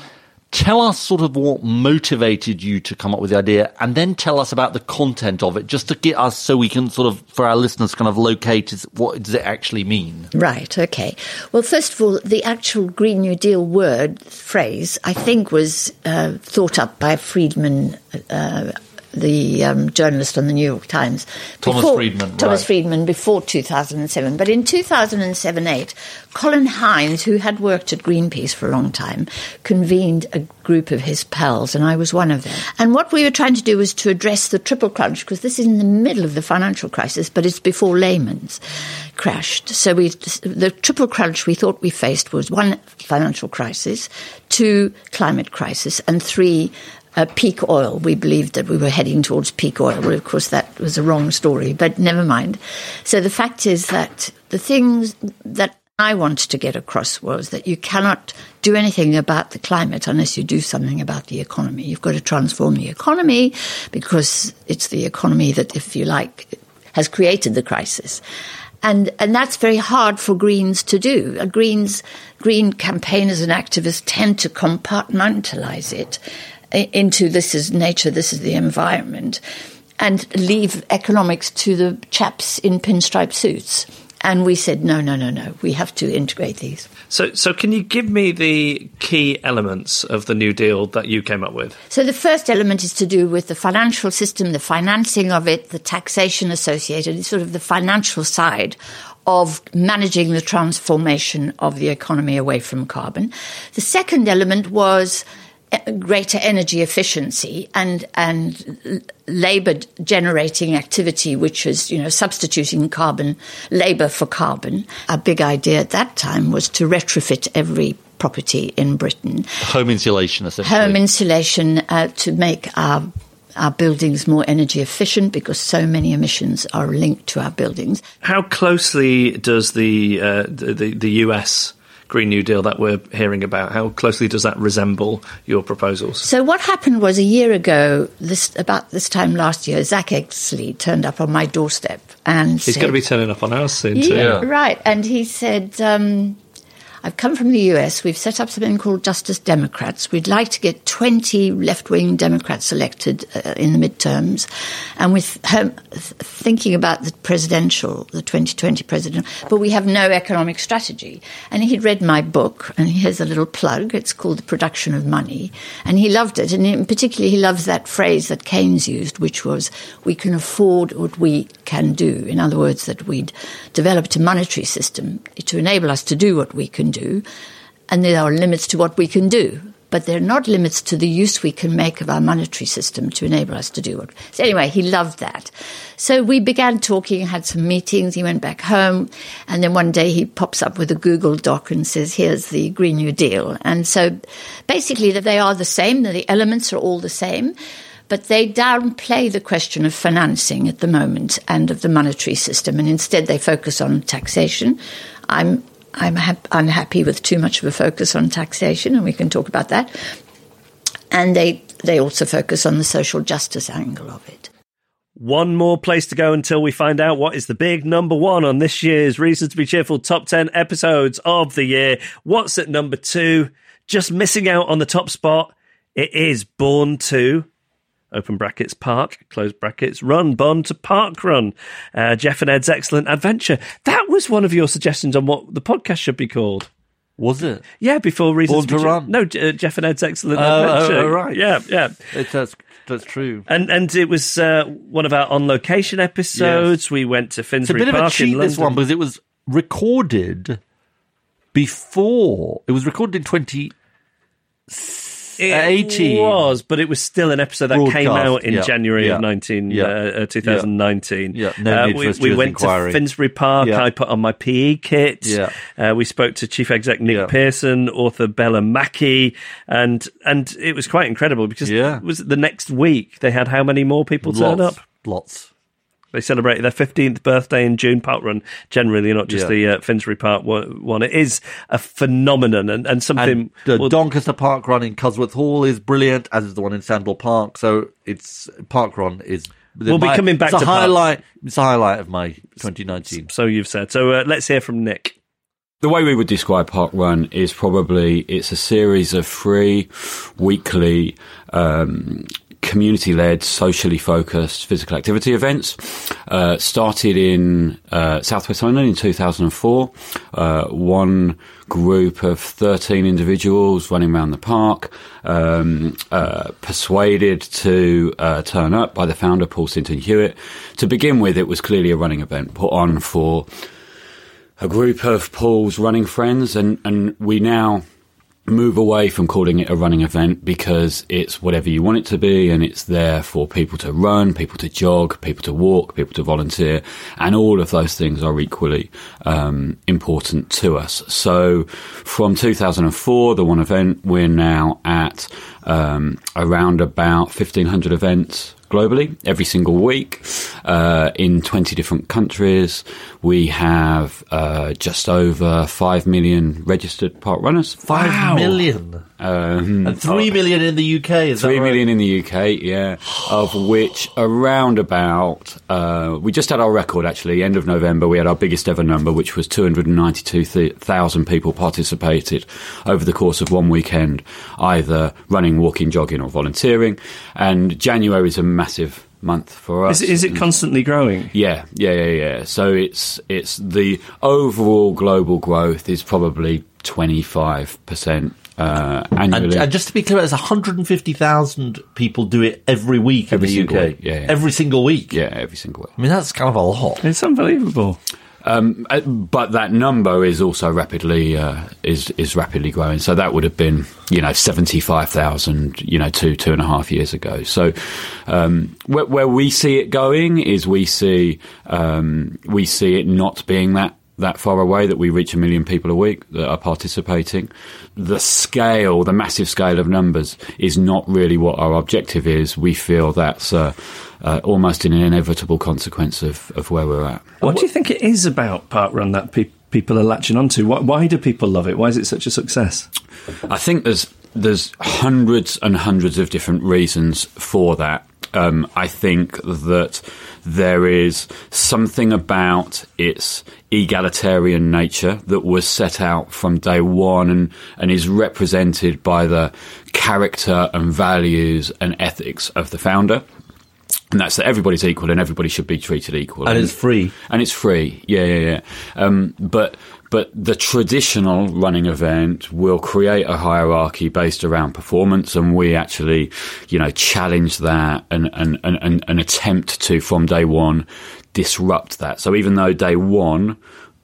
Tell us sort of what motivated you to come up with the idea, and then tell us about the content of it, just to get us so we can sort of, for our listeners, kind of locate what does it actually mean? Right, okay. Well, first of all, the actual Green New Deal word, phrase, I think was uh, thought up by Friedman. Uh, the um, journalist on the New York Times. Thomas before- Friedman, Thomas right. Friedman before 2007. But in 2007 8, Colin Hines, who had worked at Greenpeace for a long time, convened a group of his pals, and I was one of them. And what we were trying to do was to address the triple crunch, because this is in the middle of the financial crisis, but it's before Lehman's crashed. So we, the triple crunch we thought we faced was one, financial crisis, two, climate crisis, and three, uh, peak oil. We believed that we were heading towards peak oil. Well, of course, that was a wrong story, but never mind. So the fact is that the things that I wanted to get across was that you cannot do anything about the climate unless you do something about the economy. You've got to transform the economy because it's the economy that, if you like, has created the crisis. And, and that's very hard for Greens to do. Greens, Green campaigners and activists tend to compartmentalize it into this is nature, this is the environment, and leave economics to the chaps in pinstripe suits. And we said, no, no, no, no, we have to integrate these. So, so can you give me the key elements of the New Deal that you came up with? So the first element is to do with the financial system, the financing of it, the taxation associated, it's sort of the financial side of managing the transformation of the economy away from carbon. The second element was greater energy efficiency and and labor generating activity which is you know substituting carbon labor for carbon a big idea at that time was to retrofit every property in Britain Home insulation, essentially. home insulation uh, to make our our buildings more energy efficient because so many emissions are linked to our buildings. How closely does the uh, the, the the US Green New Deal that we're hearing about? How closely does that resemble your proposals? So what happened was a year ago, this about this time last year, Zack Exley turned up on my doorstep and He's said, going to be turning up on ours soon too. yeah, right. And he said, um, I've come from the US. We've set up something called Justice Democrats. We'd like to get 20 left wing Democrats elected uh, in the midterms. And with home, th- thinking about the presidential, the 2020 president, but we have no economic strategy. And he'd read my book, and here's a little plug. It's called The Production of Money. And he loved it. And in particular, he loves that phrase that Keynes used, which was, we can afford what we can do. In other words, that we'd developed a monetary system to enable us to do what we can do. And there are limits to what we can do. But there are not limits to the use we can make of our monetary system to enable us to do it. So anyway, he loved that. So we began talking, had some meetings. He went back home, and then one day he pops up with a Google Doc and says, "Here's the Green New Deal." And so, basically, that they are the same. that The elements are all the same, but they downplay the question of financing at the moment and of the monetary system, and instead they focus on taxation. I'm I'm hap- unhappy with too much of a focus on taxation, and we can talk about that. And they they also focus on the social justice angle of it. One more place to go until we find out what is the big number one on this year's Reasons to Be Cheerful top 10 episodes of the year. What's at number two? Just missing out on the top spot. It is Born to, open brackets, park, close brackets, run, bond to Park Run. Uh, Geoff and Ed's excellent adventure. That was one of your suggestions on what the podcast should be called. Was it? Yeah, before Reasons Born to Run? No, uh, Geoff and Ed's excellent oh, adventure. oh, right. Yeah, yeah. It's uh, that's true. And and it was uh, one of our on location episodes. We went to It's a Finsbury bit of Park a cheat, this one, because it was recorded before. It was recorded in 2018. It was, but it was still an episode that came out in yeah, January yeah, of 19, yeah, uh, uh, 2019. Yeah, no Uh, we, we went inquiry. to Finsbury Park. I put on my PE kit. Yeah. Uh, we spoke to Chief Exec Nick Pearson, author Bella Mackie, and and it was quite incredible because Yeah. was the next week they had how many more people turn up? Lots. They celebrated their 15th birthday in June Park Run, generally, not just Yeah. the uh, Finsbury Park one, one. It is a phenomenon and, and something. And the well, Doncaster Park Run in Cusworth Hall is brilliant, as is the one in Sandal Park. So it's Park Run is. We'll be coming back it's to a parks. highlight. It's a highlight of my 2019. So you've said. So uh, let's hear from Nick. The way we would describe Park Run is probably it's a series of free, weekly, um, community-led, socially focused physical activity events. Uh, started in uh, Southwest London in 2004. Uh, one group of 13 individuals running around the park, um, uh, persuaded to uh, turn up by the founder, Paul Sinton Hewitt. To begin with, it was clearly a running event put on for a group of Paul's running friends, and, and we now move away from calling it a running event because it's whatever you want it to be and it's there for people to run, people to jog, people to walk, people to volunteer, and all of those things are equally um, important to us. So from 2004, the one event, we're now at um, around about 1,500 events globally every single week uh, in 20 different countries. We have uh, just over 5 million registered park runners. Five million. Um, And three million in the UK. Is Three that right? million in the UK, yeah, of which around about uh, we just had our record actually. End of November, we had our biggest ever number, which was two hundred and ninety-two thousand people participated over the course of one weekend, either running, walking, jogging, or volunteering. And January is a massive month for us. Is, is it constantly growing? Yeah, yeah, yeah, yeah. So it's it's the overall global growth is probably twenty five percent uh, annually. And, and just to be clear, there's 150,000 people do it every week Every in the single UK. week, yeah, yeah. Every single week. Yeah, every single week. I mean, that's kind of a lot. It's unbelievable. Um, uh, but that number is also rapidly uh, is is rapidly growing. So that would have been you know seventy five thousand you know two two and a half years ago. So um, where, where we see it going is we see um, we see it not being that that far away that we reach a million people a week that are participating. The scale, the massive scale of numbers, is not really what our objective is. We feel that's uh, uh, almost an inevitable consequence of, of where we're at. What do you think it is about Park Run that pe- people are latching onto? Why, why do people love it? Why is it such a success? I think there's there's hundreds and hundreds of different reasons for that. Um, I think that there is something about its egalitarian nature that was set out from day one and, and is represented by the character and values and ethics of the founder. And that's that everybody's equal and everybody should be treated equal. And it's free. And it's free. Yeah, yeah, yeah. Um, but but the traditional running event will create a hierarchy based around performance, and we actually, you know, challenge that and and, and, and, attempt to from day one disrupt that. So even though day one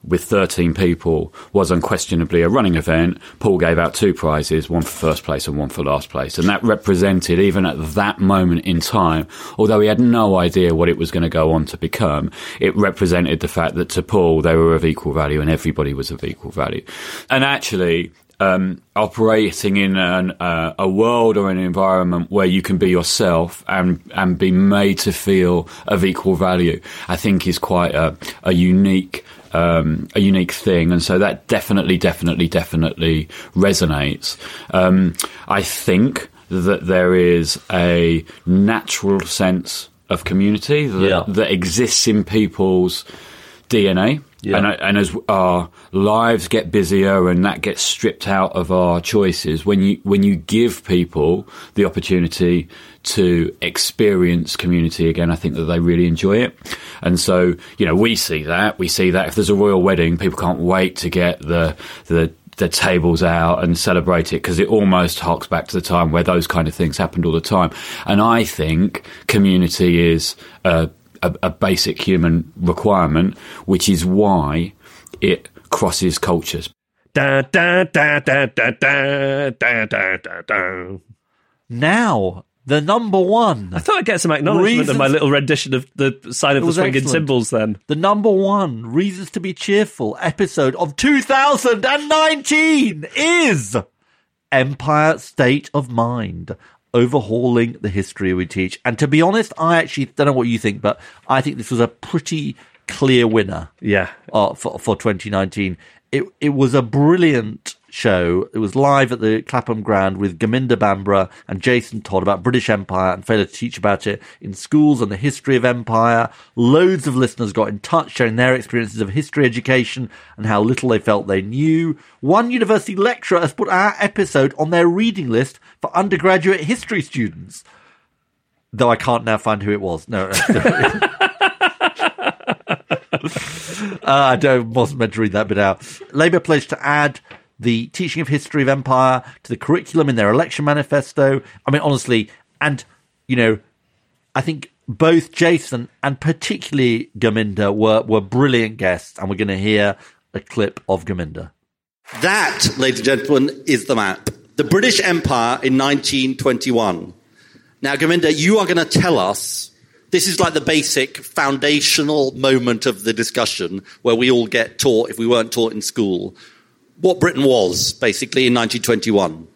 with 13 people was unquestionably a running event. Paul gave out two prizes, one for first place and one for last place. And that represented, even at that moment in time, although he had no idea what it was going to go on to become, it represented the fact that to Paul, they were of equal value and everybody was of equal value. And actually, um, operating in an, uh, a world or an environment where you can be yourself and and be made to feel of equal value, I think is quite a, a unique um, a unique thing, and so that definitely, definitely, definitely resonates. Um, I think that there is a natural sense of community that, Yeah. that exists in people's DNA. Yeah. And, and as our lives get busier and that gets stripped out of our choices, when you when you give people the opportunity to experience community again, I think that they really enjoy it. And so, you know, we see that. We see that if there's a royal wedding, people can't wait to get the the the tables out and celebrate it because it almost harks back to the time where those kind of things happened all the time. And I think community is a, a, a basic human requirement, which is why it crosses cultures. Da, da, da, da, da, da, da, da, da, da. Now, the number one. I thought I'd get some acknowledgement Reasons- of my little rendition of the sign of the swinging excellent. cymbals then. The number one Reasons to Be Cheerful episode of 2019 is Empire State of Mind. Overhauling the history we teach. And to be honest, I actually don't know what you think, but I think this was a pretty clear winner. Yeah. Uh, for, for 2019. It, it was a brilliant show. It was live at the Clapham Grand with Gurminder Bhambra and Jason Todd about British Empire and failure to teach about it in schools and the history of empire. Loads of listeners got in touch sharing their experiences of history education and how little they felt they knew. One university lecturer has put our episode on their reading list for undergraduate history students. Though I can't now find who it was. No. Uh, I don't, wasn't meant to read that bit out. Labour pledged to add the teaching of history of empire to the curriculum in their election manifesto. I mean, honestly, and, you know, I think both Jason and particularly Gurminder were, were brilliant guests, and we're going to hear a clip of Gurminder. That, ladies and gentlemen, is the map. The British Empire in 1921. Now, Gurminder, you are going to tell us. This is like the basic foundational moment of the discussion where we all get taught, if we weren't taught in school, what Britain was basically in 1921.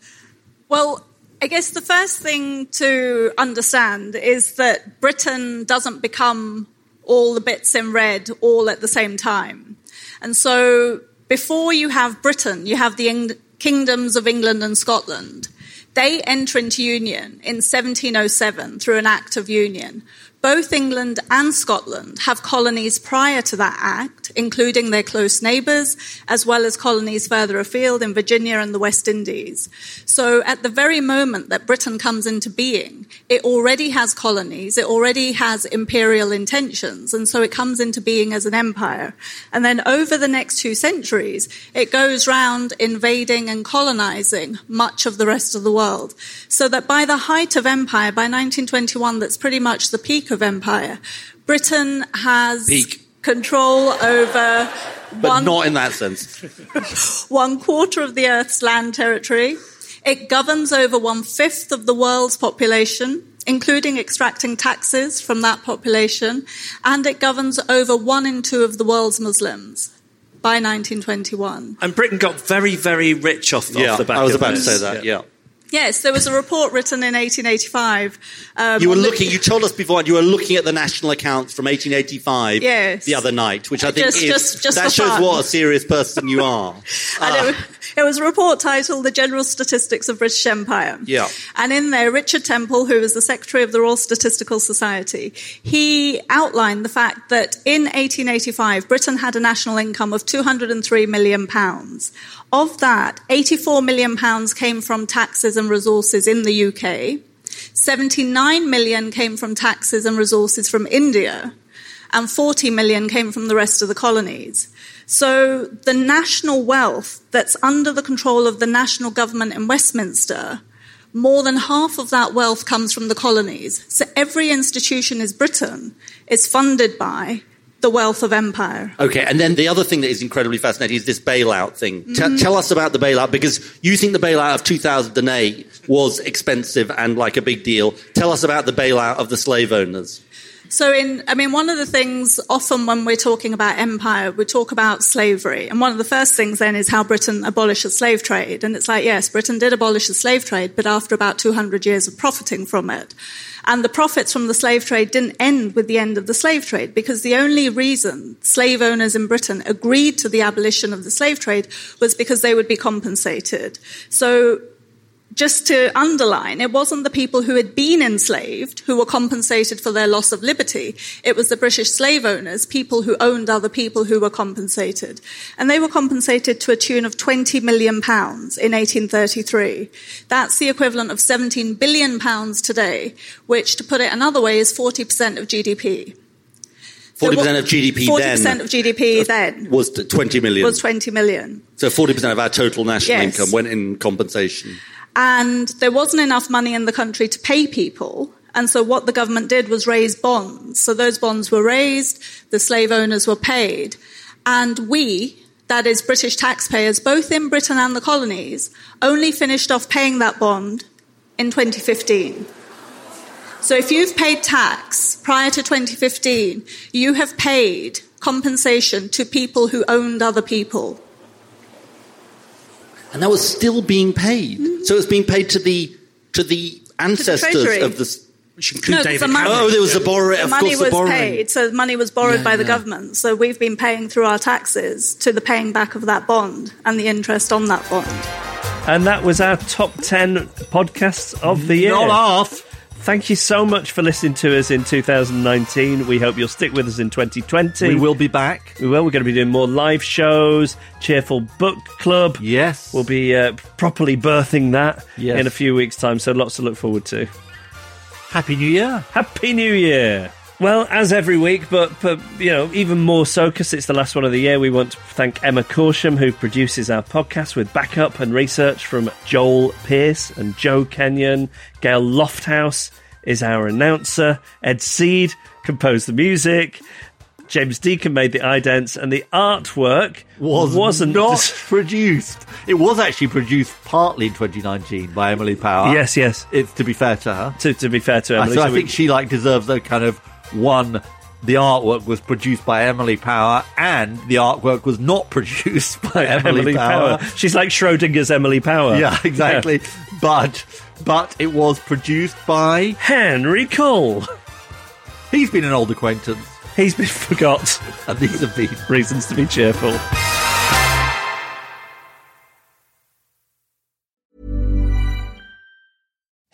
Well, I guess the first thing to understand is that Britain doesn't become all the bits in red all at the same time. And so before you have Britain, you have the Eng- kingdoms of England and Scotland. They enter into union in 1707 through an act of union. Both England and Scotland have colonies prior to that act, including their close neighbours, as well as colonies further afield in Virginia and the West Indies. So at the very moment that Britain comes into being, it already has colonies, it already has imperial intentions, and so it comes into being as an empire. And then over the next two centuries, it goes round invading and colonizing much of the rest of the world. So that by the height of empire, by 1921, that's pretty much the peak of empire, Britain has Peak. control over But one not in that sense. one quarter of the Earth's land territory. It governs over one fifth of the world's population, including extracting taxes from that population, and it governs over one in two of the world's Muslims by 1921. And Britain got very, very rich off, Yeah, off the back I was of about to say that, yeah. Yes, there was a report written in 1885. Um, You were the- looking, you told us before, you were looking at the national accounts from 1885 Yes. the other night, which I think Just- is, just- just that shows fun. what a serious person you are. and it, was a report titled The General Statistics of British Empire. Yeah. And in there, Richard Temple, who was the Secretary of the Royal Statistical Society, he outlined the fact that in 1885, Britain had a national income of 203 million pounds. Of that, 84 million pounds came from taxes and resources in the UK. 79 million came from taxes and resources from India. And 40 million came from the rest of the colonies. So the national wealth that's under the control of the national government in Westminster, more than half of that wealth comes from the colonies. So every institution is Britain is funded by the wealth of empire. Okay, and then the other thing that is incredibly fascinating is this bailout thing. Mhm. tell us about the bailout because you think the bailout of 2008 was expensive and like a big deal. Tell us about the bailout of the slave owners. So, in, I mean, one of the things often when we're talking about empire, we talk about slavery. And one of the first things then is how Britain abolished the slave trade. And it's like, yes, Britain did abolish the slave trade, but after about 200 years of profiting from it. And the profits from the slave trade didn't end with the end of the slave trade because the only reason slave owners in Britain agreed to the abolition of the slave trade was because they would be compensated. So just to underline, it wasn't the people who had been enslaved who were compensated for their loss of liberty. It was the British slave owners, people who owned other people who were compensated. And they were compensated to a tune of 20 million pounds in 1833. That's the equivalent of 17 billion pounds today, which to put it another way is 40% of GDP. Forty percent of GDP Forty then percent of GDP then was twenty million. was twenty million. so forty percent of our total national Yes. income went in compensation. And there wasn't enough money in the country to pay people. And so what the government did was raise bonds. So those bonds were raised, the slave owners were paid, and we, that is British taxpayers, both in Britain and the colonies, only finished off paying that bond in 2015. So if you've paid tax prior to 2015, you have paid compensation to people who owned other people. And that was still being paid. Mm-hmm. So it was being paid to the to the ancestors treasury. of the. s- No, the money- Oh, there was the borrower. The Of money course, the was borrowing. paid, so money was borrowed Yeah, by the yeah. government. So we've been paying through our taxes to the paying back of that bond and the interest on that bond. And that was our top 10 podcasts of the year. Not half. Thank you so much for listening to us in 2019. We hope you'll stick with us in 2020. We will be back. We will. We're going to be doing more live shows, Cheerful Book Club. Yes. We'll be uh, properly birthing that Yes. in a few weeks' time, so lots to look forward to. Happy New Year. Happy New Year. Well, as every week, but, but you know, even more so because it's the last one of the year, we want to thank Emma Corsham, who produces our podcast with backup and research from Joel Pierce and Joe Kenyon. Gail Lofthouse is our announcer. Ed Seed composed the music. James Deacon made the idents, and the artwork was wasn't not produced. It was actually produced partly in 2019 by Emily Power. Yes, yes. It's to be fair to her. To, to be fair to Emily, so I we- think she like deserves the kind of one. The artwork was produced by Emily Power, and the artwork was not produced by Emily, Power. She's like Schrodinger's Emily Power. Yeah, exactly. But but it was produced by Henry Cole. He's been an old acquaintance. He's been forgot. And these have been reasons to be cheerful.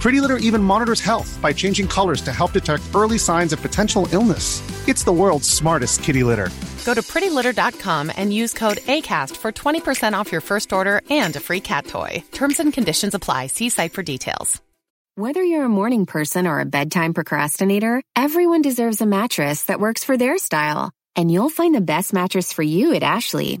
Pretty Litter even monitors health by changing colors to help detect early signs of potential illness. It's the world's smartest kitty litter. Go to prettylitter.com and use code ACAST for 20% off your first order and a free cat toy. Terms and conditions apply. See site for details. Whether you're a morning person or a bedtime procrastinator, everyone deserves a mattress that works for their style. And you'll find the best mattress for you at Ashley.